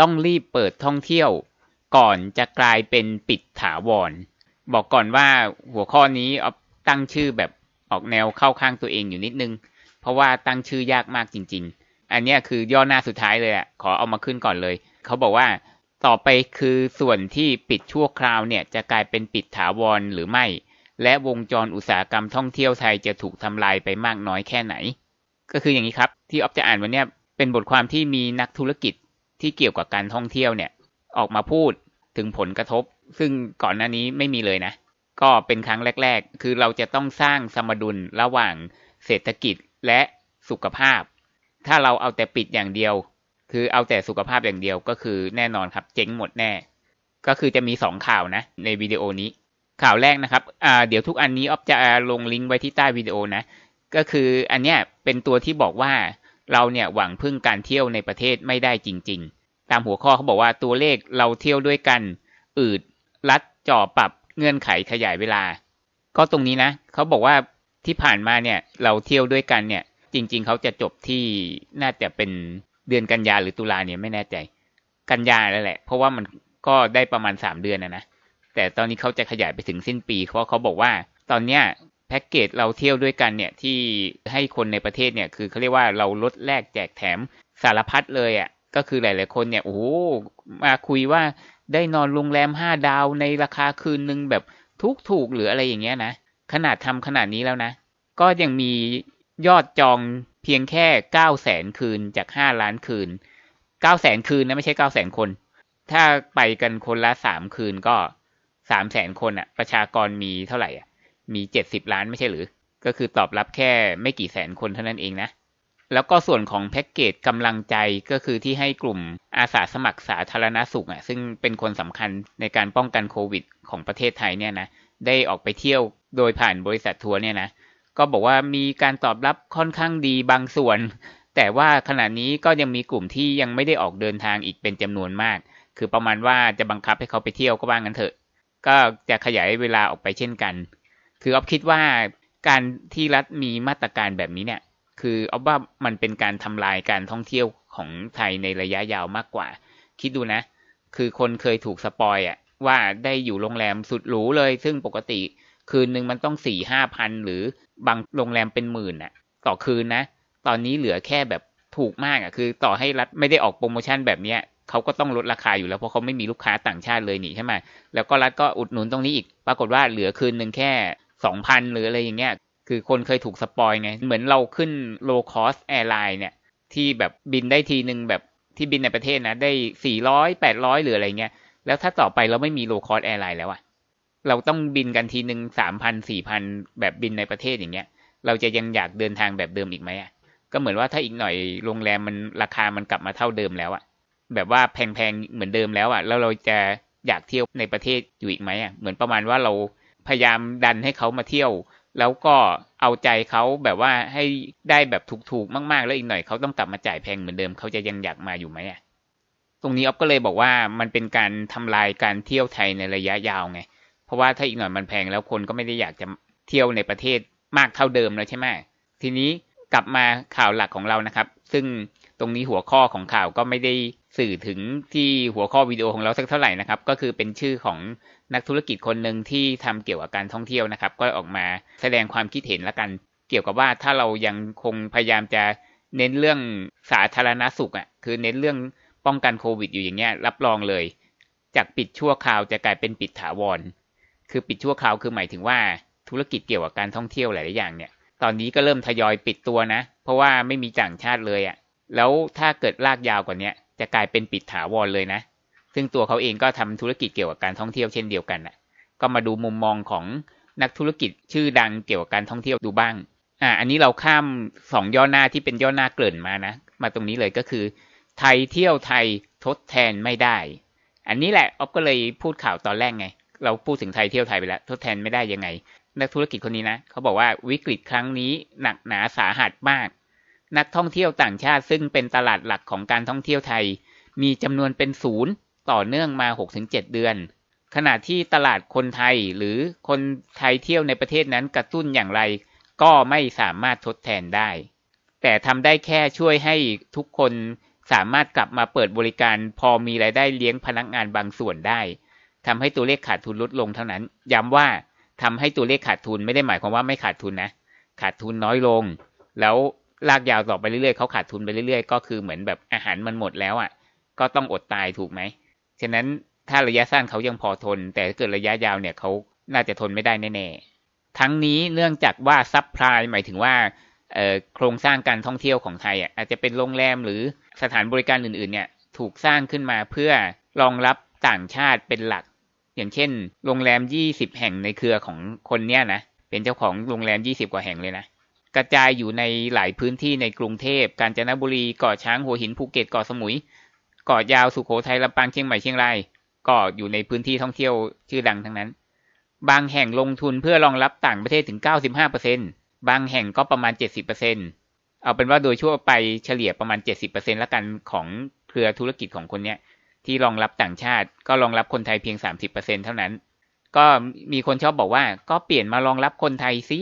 ต้องรีบเปิดท่องเที่ยว ก่อนจะกลายเป็นปิดถาวร บอกก่อนว่าหัวข้อนี้ออฟตั้งชื่อแบบออกแนวเข้าข้างตัวเองอยู่นิดนึง เพราะว่าตั้งชื่อยากมากจริง ๆ อันนี้คือย่อหน้าสุดท้ายเลยอะขอเอามาขึ้นก่อนเลย เขาบอกว่าต่อไปคือส่วนที่ปิดชั่วคราวเนี่ยจะกลายเป็นปิดถาวรหรือไม่ และวงจรอุตสาหกรรมท่องเที่ยวไทยจะถูกทำลายไปมากน้อยแค่ไหน ก็คืออย่างนี้ครับ ที่ออฟจะอ่านวันนี้เป็นบทความที่มีนักธุรกิจ ที่เกี่ยวกับการท่องเที่ยวเนี่ย ออกมาพูดถึงผลกระทบ ซึ่งก่อนหน้านี้ไม่มีเลยนะ ก็เป็นครั้งแรก ๆ คือเราจะต้องสร้างสมดุลระหว่างเศรษฐกิจและสุขภาพ ถ้าเราเอาแต่ปิดอย่างเดียว คือเอาแต่สุขภาพอย่างเดียวก็คือแน่นอนครับ เจ๊งหมดแน่ ก็คือจะมีสองข่าวนะ ในวิดีโอนี้ ข่าวแรกนะครับอ่าเดี๋ยวทุกอันนี้ออฟจะลงลิงก์ไว้ที่ใต้วิดีโอนะ ก็คืออันเนี้ยเป็นตัวที่บอกว่า เราเนี่ยหวังพึ่งการเที่ยวในประเทศไม่ได้จริง ๆ ตามหัวข้อเขาบอกว่าตัวเลขเราเที่ยวด้วยกัน อืดรัดจ่อปรับเงื่อนไขขยายเวลา ก็ตรงนี้นะเขาบอกว่าที่ผ่านมาเนี่ยเราเที่ยวด้วยกันเนี่ย จริง ๆเขาจะจบที่น่าจะเป็นเดือนกันยาหรือตุลาเนี่ยไม่แน่ใจ กันยาแล้วแหละ เพราะว่ามันก็ได้ประมาณสามเดือนนะนะแต่ตอนนี้เขาจะขยายไปถึงสิ้นปีเพราะเขาบอกว่า ตอนเนี้ย แพ็กเกจเราเที่ยวด้วยกันเนี่ยที่ให้คนในประเทศเนี่ยคือเขาเรียกว่าเราลดแลกแจกแถมสารพัดเลยอะ่ะก็คือหลาย ๆ คนเนี่ยโอ้มาคุยว่าได้นอนโรงแรมห้าดาวในราคาคืนหนึ่งแบบทุกถูกหรืออะไรอย่างเงี้ยนะขนาดทำขนาดนี้แล้วนะ ก็ยังมียอดจองเพียงแค่เก้าแสนคืนจากห้าล้านคืนเก้าแสนคืนนะไม่ใช่เก้าแสนคน ถ้าไปกันคนละสามคืนก็สามแสนคนอะ่ะประชากรมีเท่าไหร่อะ มีเจ็ดสิบล้านไม่ใช่หรือ ก็คือตอบรับแค่ไม่กี่แสนคนเท่านั้นเองนะ แล้วก็ส่วนของแพ็กเกจกำลังใจก็คือที่ให้กลุ่มอาสาสมัครสาธารณสุขอะซึ่งเป็นคนสำคัญในการป้องกันโควิด ของประเทศไทยเนี่ยนะได้ออกไปเที่ยวโดยผ่านบริษัททัวร์เนี่ยนะก็บอกว่ามีการตอบรับค่อนข้างดีบางส่วน แต่ว่าขณะนี้ก็ยังมีกลุ่มที่ยังไม่ได้ออกเดินทางอีกเป็นจำนวนมาก คือประมาณว่าจะบังคับให้เขาไปเที่ยวก็บ้างกันเถอะ ก็จะขยายเวลาออกไปเช่นกัน คือออฟคิดว่าการที่รัฐมีมาตรการแบบนี้เนี่ย คือออฟว่ามันเป็นการทำลายการท่องเที่ยวของไทยในระยะยาวมากกว่า คิดดูนะ คือคนเคยถูกสปอยอะว่าได้อยู่โรงแรมสุดหรูเลย ซึ่งปกติคืนหนึ่งมันต้องสี่ห้าพันหรือบางโรงแรมเป็นหมื่นอะต่อคืนนะ ตอนนี้เหลือแค่แบบถูกมากอะคือ ต่อให้รัฐไม่ได้ออกโปรโมชั่นแบบเนี้ยเขาก็ต้องลดราคาอยู่แล้วเพราะเขาไม่มีลูกค้าต่างชาติเลยนี่ใช่ไหมแล้วก็รัฐก็อุดหนุนตรงนี้อีก ปรากฏว่าเหลือคืนหนึ่งแค่ สองพันหรืออะไรอย่างเงี้ย คือคนเคยถูก spoil ไง เหมือนเราขึ้น low cost airline เนี่ย ที่แบบบินได้ทีหนึ่งแบบที่บินในประเทศนะ ได้สี่ร้อยแปดร้อยหรืออะไรเงี้ย แล้วถ้าต่อไปเราไม่มี low cost airline แล้วอะเราต้องบินกันทีหนึ่งสามพันสี่พันแบบบินในประเทศอย่างเงี้ย เราจะยังอยากเดินทางแบบเดิมอีกไหมอะก็เหมือนว่าถ้าอีกหน่อยโรงแรมมันราคามันกลับมาเท่าเดิมแล้วอะแบบว่าแพงๆเหมือนเดิมแล้วอะแล้วเราจะอยากเที่ยวในประเทศอยู่อีกไหมอะเหมือนประมาณว่าเรา พยายามดันให้เขามาเที่ยว แล้วก็เอาใจเขาแบบว่าให้ได้แบบถูกๆมากๆ แล้วอีกหน่อยเขาต้องกลับมาจ่ายแพงเหมือนเดิมเขาจะยังอยากมาอยู่ไหมอะตรงนี้อ๊อฟก็เลยบอกว่ามันเป็นการทำลายการเที่ยวไทยในระยะยาวไง เพราะว่าถ้าอีกหน่อยมันแพงแล้วคนก็ไม่ได้อยากจะเที่ยวในประเทศมากเท่าเดิมแล้วใช่ไหมทีนี้กลับมาข่าวหลักของเรานะครับ ซึ่งตรงนี้หัวข้อของข่าวก็ไม่ได้ สื่อถึงที่หัวข้อวิดีโอของเราสักเท่าไหร่นะครับ ก็คือเป็นชื่อของนักธุรกิจคนหนึ่งที่ทำเกี่ยวกับการท่องเที่ยวนะครับ ก็ออกมาแสดงความคิดเห็นละกัน เกี่ยวกับว่าถ้าเรายังคงพยายามจะเน้นเรื่องสาธารณสุขอะคือเน้นเรื่องป้องกันโควิดอยู่อย่างเงี้ยรับรองเลย จากปิดชั่วคราวจะกลายเป็นปิดถาวรคือปิดชั่วคราวคือหมายถึงว่าธุรกิจเกี่ยวกับการท่องเที่ยวหลาย ๆ อย่างเนี่ย ตอนนี้ก็เริ่มทยอยปิดตัวนะ เพราะว่าไม่มีต่างชาติเลยอะ แล้วถ้าเกิดลากยาวกว่านี้ จะกลายเป็นปิดถาวรเลยนะ ซึ่งตัวเขาเองก็ทำธุรกิจเกี่ยวกับการท่องเที่ยวเช่นเดียวกันนะก็มาดูมุมมองของนักธุรกิจชื่อดังเกี่ยวกับการท่องเที่ยวดูบ้าง อ่า อันนี้เราข้ามสองย่อหน้าที่เป็นย่อหน้าเกริ่นมานะ มาตรงนี้เลยก็คือ ไทยเที่ยวไทยทดแทนไม่ได้ อันนี้แหละอ๊อฟก็เลยพูดข่าวตอนแรกไง เราพูดถึงไทยเที่ยวไทยไปแล้ว ทดแทนไม่ได้ยังไง นักธุรกิจคนนี้นะเขาบอกว่าวิกฤตครั้งนี้หนักหนาสาหัสมาก นักท่องเที่ยวต่างชาติซึ่งเป็นตลาดหลักของการท่องเที่ยวไทย มีจำนวนเป็นศูนย์ต่อเนื่องมา 6-7 เดือน ขณะที่ตลาดคนไทยหรือคนไทยเที่ยวในประเทศนั้นกระตุ้นอย่างไร ก็ไม่สามารถทดแทนได้ แต่ทำได้แค่ช่วยให้ทุกคนสามารถกลับมาเปิดบริการพอมีรายได้เลี้ยงพนักงานบางส่วนได้ทำให้ตัวเลขขาดทุนลดลงเท่านั้น ย้ำว่าทำให้ตัวเลขขาดทุนไม่ได้หมายความว่าไม่ขาดทุนนะ ขาดทุนน้อยลง แล้ว ลากยาวต่อไปเรื่อยๆเขาขาดทุนไปเรื่อยๆ ก็คือเหมือนแบบอาหารมันหมดแล้วอะ ก็ต้องอดตายถูกไหมฉะนั้นถ้าระยะสั้นเขายังพอทน แต่ถ้าเกิดระยะยาวเนี่ยเขาน่าจะทนไม่ได้แน่ๆ ทั้งนี้เนื่องจากว่า supply หมายถึงว่าโครงสร้างการท่องเที่ยวของไทยอะอาจจะเป็นโรงแรมหรือสถานบริการอื่นๆเนี่ยถูกสร้างขึ้นมาเพื่อรองรับต่างชาติเป็นหลัก อย่างเช่น โรงแรม 20 แห่งในเครือของคนเนี้ยนะเป็นเจ้าของโรงแรม 20 กว่าแห่งเลยนะ กระจายอยู่ในหลายพื้นที่ในกรุงเทพ กาญจนบุรีเกาะช้างหัวหินภูเก็ตเกาะสมุยเกาะยาวสุโขทัยลำปางเชียงใหม่เชียงรายก็อยู่ในพื้นที่ท่องเที่ยวชื่อดังทั้งนั้น บางแห่งลงทุนเพื่อรองรับต่างประเทศถึง 95%บางแห่งก็ประมาณ 70%เอาเป็นว่าโดยชั่วไปเฉลี่ยประมาณ 70%แล้วกันของเครือธุรกิจของคนเนี้ยที่รองรับต่างชาติก็รองรับคนไทยเพียง 30%เท่านั้น ก็มีคนชอบบอกว่าก็เปลี่ยนมารองรับคนไทยสิ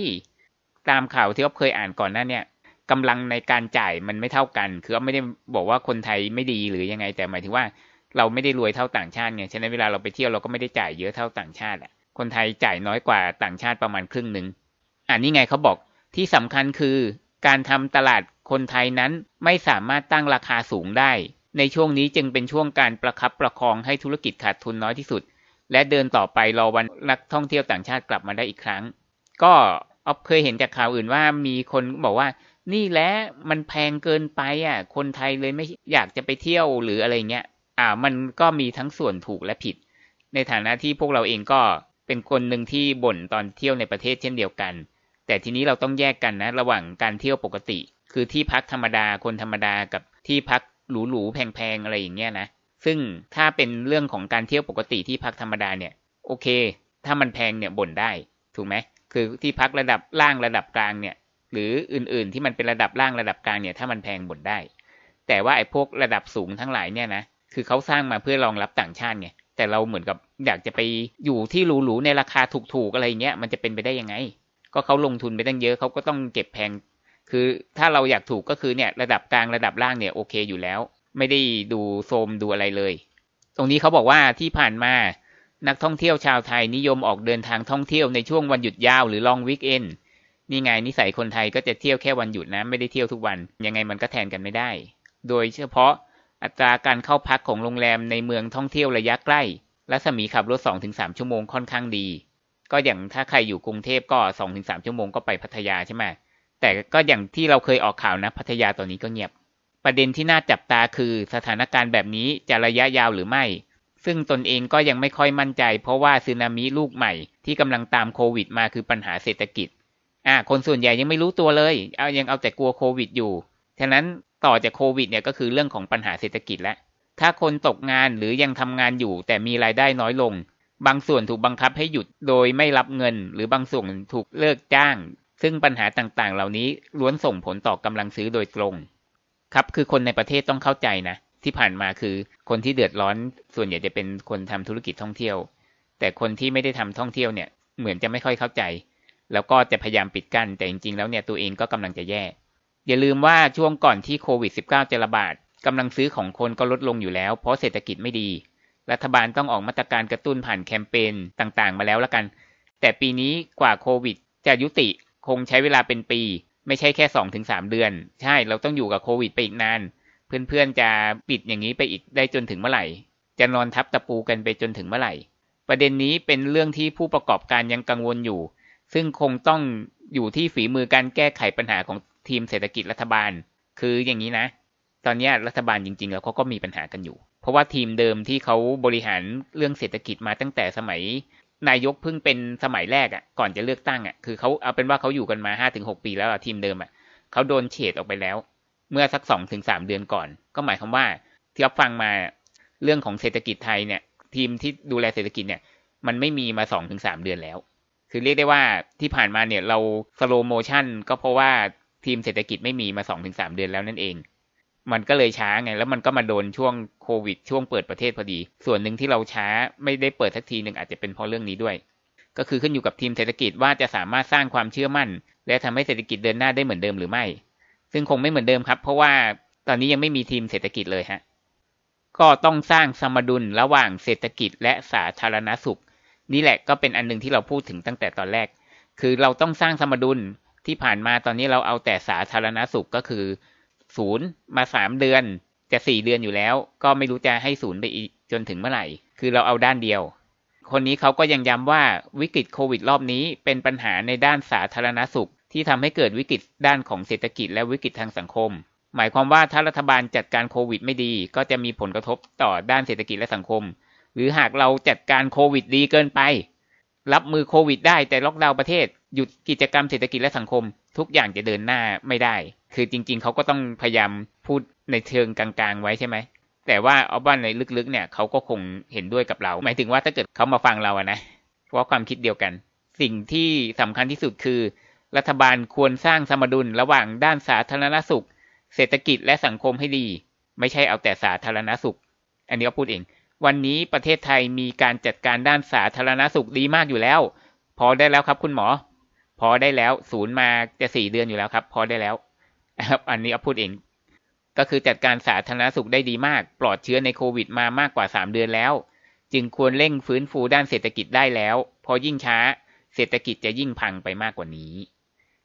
ตามข่าวที่เราเคยอ่านก่อนหน้าเนี่ยกำลังในการจ่ายมันไม่เท่ากัน คือไม่ได้บอกว่าคนไทยไม่ดีหรือยังไง แต่หมายถึงว่าเราไม่ได้รวยเท่าต่างชาติไงฉะนั้นเวลาเราไปเที่ยวเราก็ไม่ได้จ่ายเยอะเท่าต่างชาติอะคนไทยจ่ายน้อยกว่าต่างชาติประมาณครึ่งหนึ่งอ่านี่ไงเขาบอกที่สำคัญคือการทำตลาดคนไทยนั้นไม่สามารถตั้งราคาสูงได้ ในช่วงนี้จึงเป็นช่วงการประคับประคองให้ธุรกิจขาดทุนน้อยที่สุด และเดินต่อไปรอวันนักท่องเที่ยวต่างชาติกลับมาได้อีกครั้ง ก็ ออฟเคยเห็นจากข่าวอื่นว่ามีคนบอกว่า นี่แหละมันแพงเกินไปอะ คนไทยเลยไม่อยากจะไปเที่ยวหรืออะไรเงี้ย อ่า มันก็มีทั้งส่วนถูกและผิด ในฐานะที่พวกเราเองก็เป็นคนหนึ่งที่บ่นตอนเที่ยวในประเทศเช่นเดียวกัน แต่ทีนี้เราต้องแยกกันนะ ระหว่างการเที่ยวปกติ คือที่พักธรรมดาคนธรรมดากับที่พักหรูๆแพงๆอะไรอย่างเงี้ยนะซึ่งถ้าเป็นเรื่องของการเที่ยวปกติที่พักธรรมดาเนี่ย โอเค ถ้ามันแพงเนี่ยบ่นได้ ถูกไหม คือที่พักระดับล่างระดับกลางเนี่ย หรืออื่น ๆ ที่มันเป็นระดับล่างระดับกลางเนี่ยถ้ามันแพงบ่นได้ แต่ว่าไอ้พวกระดับสูงทั้งหลายเนี่ยนะคือเขาสร้างมาเพื่อรองรับต่างชาติไงแต่เราเหมือนกับอยากจะไปอยู่ที่หรูๆในราคาถูกๆอะไรเงี้ยมันจะเป็นไปได้ยังไง ก็เขาลงทุนไปตั้งเยอะเขาก็ต้องเก็บแพง คือถ้าเราอยากถูกก็คือเนี่ยระดับกลางระดับล่างเนี่ยโอเคอยู่แล้ว ไม่ได้ดูโซมดูอะไรเลย ตรงนี้เขาบอกว่าที่ผ่านมา นักท่องเที่ยวชาวไทยนิยมออกเดินทางท่องเที่ยวในช่วงวันหยุดยาวหรือลองวิกเอนนี่ไงนิสัยคนไทยก็จะเที่ยวแค่วันหยุดนะ ไม่ได้เที่ยวทุกวัน ยังไงมันก็แทนกันไม่ได้ โดยเฉพาะอัตราการเข้าพักของโรงแรมในเมืองท่องเที่ยวระยะใกล้รัศมีขับรถ 2-3 ชั่วโมงค่อนข้างดี ก็อย่างถ้าใครอยู่กรุงเทพก็ 2-3 ชั่วโมงก็ไปพัทยาใช่ไหมแต่ก็อย่างที่เราเคยออกข่าวนะ พัทยาตอนนี้ก็เงียบ ประเด็นที่น่าจับตาคือสถานการณ์แบบนี้จะระยะยาวหรือไม่ ซึ่งตนเองก็ยังไม่ค่อยมั่นใจ เพราะว่าซึนามิลูกใหม่ที่กำลังตามโควิดมาคือปัญหาเศรษฐกิจอ่าคนส่วนใหญ่ยังไม่รู้ตัวเลยเอายังเอาแต่กลัวโควิดอยู่ ฉะนั้นต่อจากโควิดเนี่ยก็คือเรื่องของปัญหาเศรษฐกิจแล้วถ้าคนตกงานหรือยังทำงานอยู่ แต่มีรายได้น้อยลง บางส่วนถูกบังคับให้หยุดโดยไม่รับเงิน หรือบางส่วนถูกเลิกจ้าง ซึ่งปัญหาต่างๆ เหล่านี้ล้วนส่งผลต่อกำลังซื้อโดยตรง ครับคือคนในประเทศต้องเข้าใจนะ ที่ผ่านมาคือคนที่เดือดร้อนส่วนใหญ่จะเป็นคนทำธุรกิจท่องเที่ยว แต่คนที่ไม่ได้ทำท่องเที่ยวเนี่ยเหมือนจะไม่ค่อยเข้าใจ แล้วก็จะพยายามปิดกั้นแต่จริงๆ แล้วเนี่ยตัวเองก็กำลังจะแย่ อย่าลืมว่าช่วงก่อนที่โควิด -19 จะระบาดกำลังซื้อของคนก็ลดลงอยู่แล้ว เพราะเศรษฐกิจไม่ดี รัฐบาลต้องออกมาตรการกระตุ้นผ่านแคมเปญต่างๆ มาแล้วละกัน แต่ปีนี้กว่าโควิด จะยุติคงใช้เวลาเป็นปี ไม่ใช่แค่ 2-3 เดือน ใช่เราต้องอยู่กับโควิดไปอีกนาน เพื่อนๆจะปิดอย่างนี้ไปอีกได้จนถึงเมื่อไหร่ จะนอนทับตะปูกันไปจนถึงเมื่อไหร่ ประเด็นนี้เป็นเรื่องที่ผู้ประกอบการยังกังวลอยู่ ซึ่งคงต้องอยู่ที่ฝีมือการแก้ไขปัญหาของทีมเศรษฐกิจรัฐบาล คืออย่างนี้นะ ตอนนี้รัฐบาลจริง ๆ แล้วเขาก็มีปัญหากันอยู่ เพราะว่าทีมเดิมที่เขาบริหารเรื่องเศรษฐกิจมาตั้งแต่สมัย นายกเพิ่งเป็นสมัยแรกอะ่ะ ก่อนจะเลือกตั้งอะ่ะ คือเขาเอาเป็นว่าเขาอยู่กันมาห้าถึงหกปีแล้วทีมเดิมอะ่ะเขาโดนเฉดออกไปแล้ว เมื่อสักสองถึงสามเดือนก่อน ก็หมายความว่าที่เราฟังมาเรื่องของเศรษฐกิจไทยเนี่ย ทีมที่ดูแลเศรษฐกิจเนี่ย มันไม่มีมาสองถึงสามเดือนแล้ว คือเรียกได้ว่าที่ผ่านมาเนี่ยเรา slow motion ก็เพราะว่าทีมเศรษฐกิจไม่มีมาสองถึงสามเดือนแล้วนั่นเอง มันก็เลยช้าไง แล้วมันก็มาโดนช่วงโควิด ช่วงเปิดประเทศพอดี ส่วนหนึ่งที่เราช้าไม่ได้เปิดทักทีหนึ่งอาจจะเป็นเพราะเรื่องนี้ด้วย ก็คือขึ้นอยู่กับทีมเศรษฐกิจว่าจะสามารถสร้างความเชื่อมั่น และทำให้เศรษฐกิจเดินหน้าได้เหมือนเดิมหรือไม่ ซึ่งคงไม่เหมือนเดิมครับ เพราะว่าตอนนี้ยังไม่มีทีมเศรษฐกิจเลยฮะก็ต้องสร้างสมดุลระหว่างเศรษฐกิจและสาธารณสุข นี่แหละก็เป็นอันหนึ่งที่เราพูดถึงตั้งแต่ตอนแรก คือเราต้องสร้างสมดุลที่ผ่านมาตอนนี้เราเอาแต่สาธารณสุขก็คือศูนย์มาสามเดือนจะสี่เดือนอยู่แล้ว ก็ไม่รู้จะให้ศูนย์ไปอีกจนถึงเมื่อไหร่ คือเราเอาด้านเดียว คนนี้เขาก็ยังย้ำว่าวิกฤตโควิดรอบนี้เป็นปัญหาในด้านสาธารณสุข ที่ทำให้เกิดวิกฤตด้านของเศรษฐกิจและวิกฤตทางสังคม หมายความว่าถ้ารัฐบาลจัดการโควิดไม่ดี ก็จะมีผลกระทบต่อด้านเศรษฐกิจและสังคม หรือหากเราจัดการโควิดดีเกินไป รับมือโควิดได้แต่ล็อกดาวน์ประเทศ หยุดกิจกรรมเศรษฐกิจและสังคม ทุกอย่างจะเดินหน้าไม่ได้ คือจริง ๆ เขาก็ต้องพยายามพูดในเชิงกลางๆ ไว้ใช่ไหมแต่ว่าเอาบ้านในลึกๆ เนี่ยเขาก็คงเห็นด้วยกับเรา หมายถึงว่าถ้าเกิดเขามาฟังเราอะนะเพราะความคิดเดียวกัน สิ่งที่สำคัญที่สุดคือ รัฐบาลควรสร้างสมดุลระหว่างด้านสาธารณสุข เศรษฐกิจและสังคมให้ดี ไม่ใช่เอาแต่สาธารณสุข อันนี้ก็พูดเอง วันนี้ประเทศไทยมีการจัดการด้านสาธารณสุขดีมากอยู่แล้ว พอได้แล้วครับคุณหมอ พอได้แล้วศูนย์มาจะสี่เดือนอยู่แล้วครับ พอได้แล้วอันนี้เอาพูดเอง ก็คือจัดการสาธารณสุขได้ดีมาก ปลอดเชื้อในโควิดมามากกว่า3เดือนแล้ว จึงควรเร่งฟื้นฟูด้านเศรษฐกิจได้แล้ว พอยิ่งช้า เศรษฐกิจจะยิ่งพังไปมากกว่านี้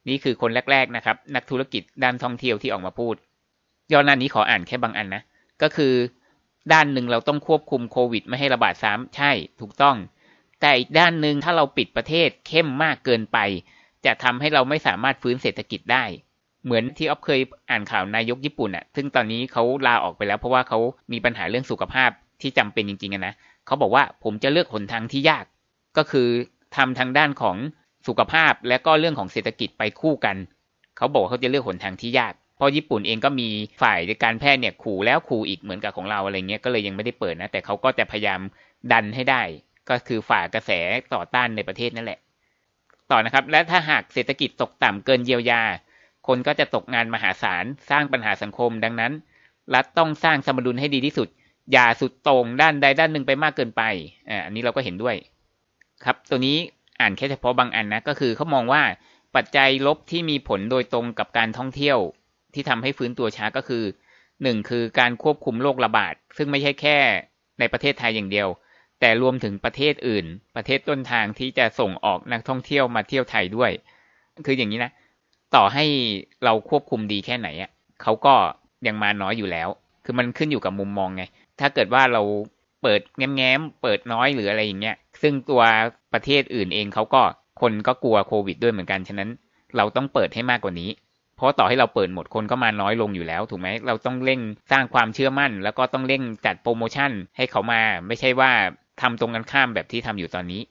นี่คือคนแรก ๆนะครับ นักธุรกิจด้านท่องเที่ยวที่ออกมาพูดย้อนหน้านี้ขออ่านแค่บางอันนะ ก็คือด้านหนึ่งเราต้องควบคุมโควิด ไม่ให้ระบาดซ้ำใช่ถูกต้อง แต่อีกด้านหนึ่งถ้าเราปิดประเทศเข้มมากเกินไป จะทำให้เราไม่สามารถฟื้นเศรษฐกิจได้ เหมือนที่อ๊อฟเคยอ่านข่าวนายกญี่ปุ่นอะซึ่งตอนนี้เขาลาออกไปแล้วเพราะว่าเขามีปัญหาเรื่องสุขภาพที่จำเป็นจริงๆนะเขาบอกว่าผมจะเลือกหนทางที่ยาก ก็คือทำทางด้านของ สุขภาพและก็เรื่องของเศรษฐกิจไปคู่กัน เขาบอกเขาจะเลือกหนทางที่ยากเพราะญี่ปุ่นเองก็มีฝ่ายการแพทย์เนี่ยขู่แล้วขู่อีกเหมือนกับของเราอะไรเงี้ยก็เลยยังไม่ได้เปิดนะ แต่เขาก็จะพยายามดันให้ได้ ก็คือฝ่ากระแสต่อต้านในประเทศนั่นแหละ ต่อนะครับ และถ้าหากเศรษฐกิจตกต่ำเกินเยียวยา คนก็จะตกงานมหาศาลสร้างปัญหาสังคมดังนั้น รัฐต้องสร้างสมดุลให้ดีที่สุด อย่าสุดตรงด้านใดด้านหนึ่งไปมากเกินไปอ่าอันนี้เราก็เห็นด้วย ครับตัวนี้ อ่านแค่เฉพาะบางอันนะก็คือเขามองว่าปัจจัยลบที่มีผลโดยตรงกับการท่องเที่ยวที่ทำให้ฟื้นตัวช้าก็คือหนึ่งคือการควบคุมโรคระบาด ซึ่งไม่ใช่แค่ในประเทศไทยอย่างเดียว แต่รวมถึงประเทศอื่น ประเทศต้นทางที่จะส่งออกนักท่องเที่ยวมาเที่ยวไทยด้วย คืออย่างนี้นะ ต่อให้เราควบคุมดีแค่ไหนอะเขาก็ยังมาน้อยอยู่แล้ว คือมันขึ้นอยู่กับมุมมองไง ถ้าเกิดว่าเรา เปิดแง้มๆเปิดน้อยหรืออะไรอย่างเงี้ย ซึ่งตัวประเทศอื่นเองเขาก็คนก็กลัวโควิดด้วยเหมือนกันฉะนั้น เราต้องเปิดให้มากกว่านี้ เพราะต่อให้เราเปิดหมดคนก็มาน้อยลงอยู่แล้ว ถูกไหมเราต้องเร่งสร้างความเชื่อมั่น แล้วก็ต้องเร่งจัดโปรโมชั่นให้เขามา ไม่ใช่ว่าทำตรงกันข้ามแบบที่ทำอยู่ตอนนี้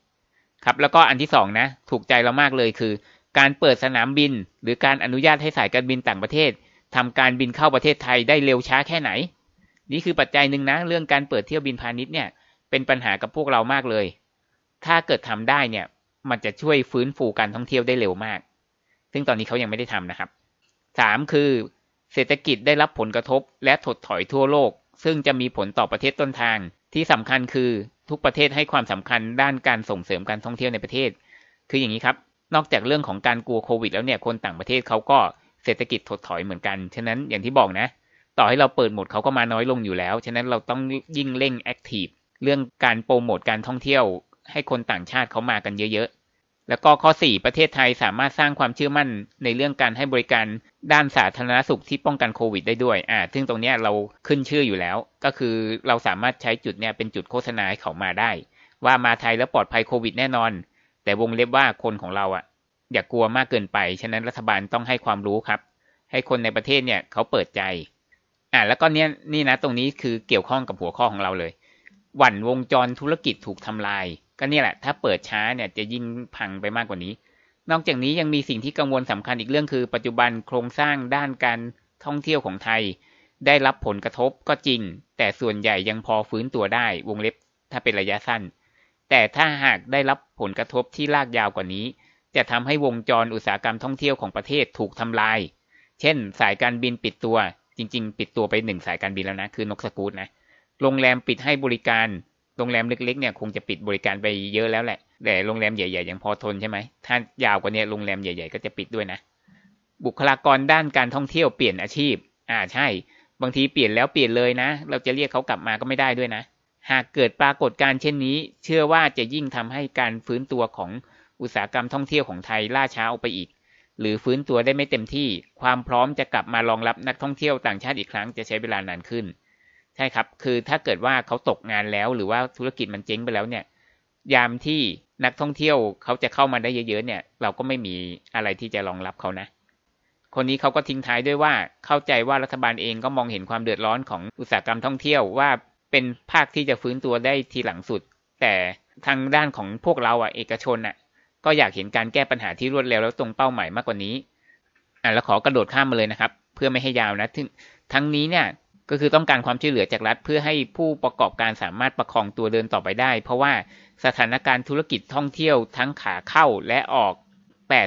ครับ แล้วก็อันที่สองนะ ถูกใจเรามากเลยคือ การเปิดสนามบิน หรือการอนุญาตให้สายการบินต่างประเทศทำการบินเข้าประเทศไทยได้เร็วช้าแค่ไหน นี่คือปัจจัยหนึ่งนะ เรื่องการเปิดเที่ยวบินพาณิชย์เนี่ย เป็นปัญหากับพวกเรามากเลย ถ้าเกิดทำได้เนี่ย มันจะช่วยฟื้นฟูการท่องเที่ยวได้เร็วมาก ซึ่งตอนนี้เขายังไม่ได้ทำนะครับสามคือเศรษฐกิจได้รับผลกระทบและถดถอยทั่วโลก ซึ่งจะมีผลต่อประเทศต้นทาง ที่สำคัญคือทุกประเทศให้ความสำคัญด้านการส่งเสริมการท่องเที่ยวในประเทศ คืออย่างนี้ครับ นอกจากเรื่องของการกลัวโควิดแล้วเนี่ย คนต่างประเทศเขาก็เศรษฐกิจถดถอยเหมือนกัน ฉะนั้นอย่างที่บอกนะ ต่อให้เราเปิดหมดเขาก็มาน้อยลงอยู่แล้ว ฉะนั้นเราต้องยิ่งเร่งแอคทีฟเรื่องการโปรโมทการท่องเที่ยว ให้คนต่างชาติเขามากันเยอะๆ แล้วก็ข้อ 4 ประเทศไทยสามารถสร้างความเชื่อมั่นในเรื่องการให้บริการด้านสาธารณสุขที่ป้องกันโควิดได้ด้วย อ่า ซึ่งตรงนี้เราขึ้นชื่ออยู่แล้ว ก็คือเราสามารถใช้จุดเนี้ยเป็นจุดโฆษณาให้เขามาได้ ว่ามาไทยแล้วปลอดภัยโควิดแน่นอน แต่วงเล็บว่าคนของเราอะอย่ากกลัวมากเกินไป ฉะนั้นรัฐบาลต้องให้ความรู้ครับ ให้คนในประเทศเนี่ยเขาเปิดใจ อ่าแล้วก็เนี้ยนี่นะ ตรงนี้คือเกี่ยวข้องกับหัวข้อของเราเลย หวั่นวงจรธุรกิจถูกทำลาย ก็เนี่ยแหละ ถ้าเปิดช้าเนี่ยจะยิ่งพังไปมากกว่านี้ นอกจากนี้ยังมีสิ่งที่กังวลสำคัญอีกเรื่องคือ ปัจจุบันโครงสร้างด้านการท่องเที่ยวของไทย ได้รับผลกระทบก็จริง แต่ส่วนใหญ่ยังพอฟื้นตัวได้วงเล็บถ้าเป็นระยะสั้น แต่ถ้าหากได้รับผลกระทบที่ลากยาวกว่านี้ จะทำให้วงจรอุตสาหกรรมท่องเที่ยวของประเทศถูกทำลาย เช่น สายการบินปิดตัว จริง ๆ ปิดตัวไปหนึ่งสายการบินแล้วนะ คือนกสกูตนะโรงแรมปิดให้บริการโรงแรมเล็กๆเนี่ยคงจะปิดบริการไปเยอะแล้วแหละ แต่โรงแรมใหญ่ๆยังพอทนใช่ไหมถ้ายาวกว่านี้โรงแรมใหญ่ ๆ ก็จะปิดด้วยนะ บุคลากรด้านการท่องเที่ยวเปลี่ยนอาชีพ อ่าใช่ บางทีเปลี่ยนแล้วเปลี่ยนเลยนะ เราจะเรียกเขากลับมาก็ไม่ได้ด้วยนะ หากเกิดปรากฏการณ์เช่นนี้ เชื่อว่าจะยิ่งทำให้การฟื้นตัวของอุตสาหกรรมท่องเที่ยวของไทยล่าช้าออกไปอีก หรือฟื้นตัวได้ไม่เต็มที่ ความพร้อมจะกลับมารองรับนักท่องเที่ยวต่างชาติอีกครั้งจะใช้เวลานานขึ้น ใช่ครับ คือถ้าเกิดว่าเขาตกงานแล้ว หรือว่าธุรกิจมันเจ๊งไปแล้วเนี่ย ยามที่นักท่องเที่ยวเขาจะเข้ามาได้เยอะๆเนี่ย เราก็ไม่มีอะไรที่จะรองรับเขานะ คนนี้เขาก็ทิ้งท้ายด้วยว่า เข้าใจว่ารัฐบาลเองก็มองเห็นความเดือดร้อนของอุตสาหกรรมท่องเที่ยวว่าเป็นภาคที่จะฟื้นตัวได้ทีหลังสุด แต่ทางด้านของพวกเราอะเอกชนอะ ก็อยากเห็นการแก้ปัญหาที่รวดเร็วแล้วตรงเป้าหมายมากกว่านี้อะแล้วขอกระโดดข้ามมาเลยนะครับ เพื่อไม่ให้ยาวนะทั้งทั้งนี้เนี่ยก็คือต้องการความช่วยเหลือจากรัฐ เพื่อให้ผู้ประกอบการสามารถประคองตัวเดินต่อไปได้ เพราะว่าสถานการณ์ธุรกิจท่องเที่ยวทั้งขาเข้าและออก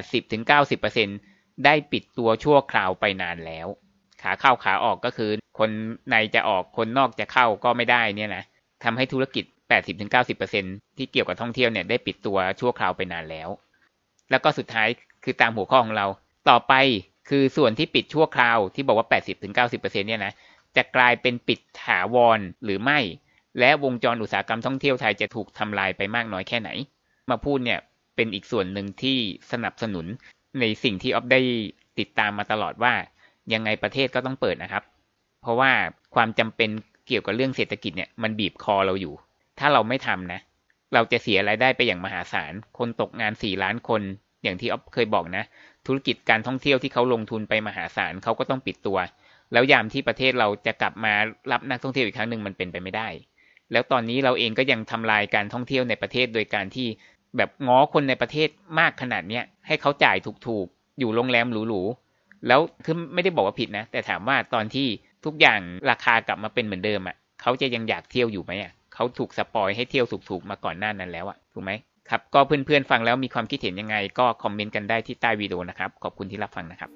80-90%ได้ปิดตัวชั่วคราวไปนานแล้ว ขาเข้าขาออกก็คือ คนในจะออกคนนอกจะเข้าก็ไม่ได้เนี่ยนะทำให้ธุรกิจ 80-90%ที่เกี่ยวกับท่องเที่ยวเนี่ยได้ปิดตัวชั่วคราวไปนานแล้ว แล้วก็สุดท้ายคือตามหัวข้อของเรา ต่อไปคือส่วนที่ปิดชั่วคราวที่บอกว่า 80-90%เนี่ยนะจะกลายเป็นปิดถาวรหรือไม่ และวงจรอุตสาหกรรมท่องเที่ยวไทยจะถูกทำลายไปมากน้อยแค่ไหน มาพูดเนี่ยเป็นอีกส่วนหนึ่งที่สนับสนุนในสิ่งที่ออฟได้ติดตามมาตลอดว่ายังไงประเทศก็ต้องเปิดนะครับ เพราะว่าความจำเป็นเกี่ยวกับเรื่องเศรษฐกิจเนี่ยมันบีบคอเราอยู่ ถ้าเราไม่ทำนะ เราจะเสียรายได้ไปอย่างมหาศาล คนตกงานสี่ล้านคน อย่างที่ออฟเคยบอกนะ ธุรกิจการท่องเที่ยวที่เขาลงทุนไปมหาศาลเขาก็ต้องปิดตัว แล้วยามที่ประเทศเราจะกลับมารับนักท่องเที่ยวอีกครั้งหนึ่งมันเป็นไปไม่ได้ แล้วตอนนี้เราเองก็ยังทำลายการท่องเที่ยวในประเทศโดยการที่แบบง้อคนในประเทศมากขนาดเนี้ยให้เขาจ่ายถูกๆ อยู่โรงแรมหรูๆ แล้วคือไม่ได้บอกว่าผิดนะ แต่ถามว่าตอนที่ทุกอย่างราคากลับมาเป็นเหมือนเดิมอะ เขาจะยังอยากเที่ยวอยู่ไหมอะ เขาถูกสปอยให้เที่ยวถูกๆมาก่อนหน้านั้นแล้วอะถูกไหมครับ ก็เพื่อนๆฟังแล้วมีความคิดเห็นยังไง ก็คอมเมนต์กันได้ที่ใต้วิดีโอนะครับ ขอบคุณที่รับฟังนะครับ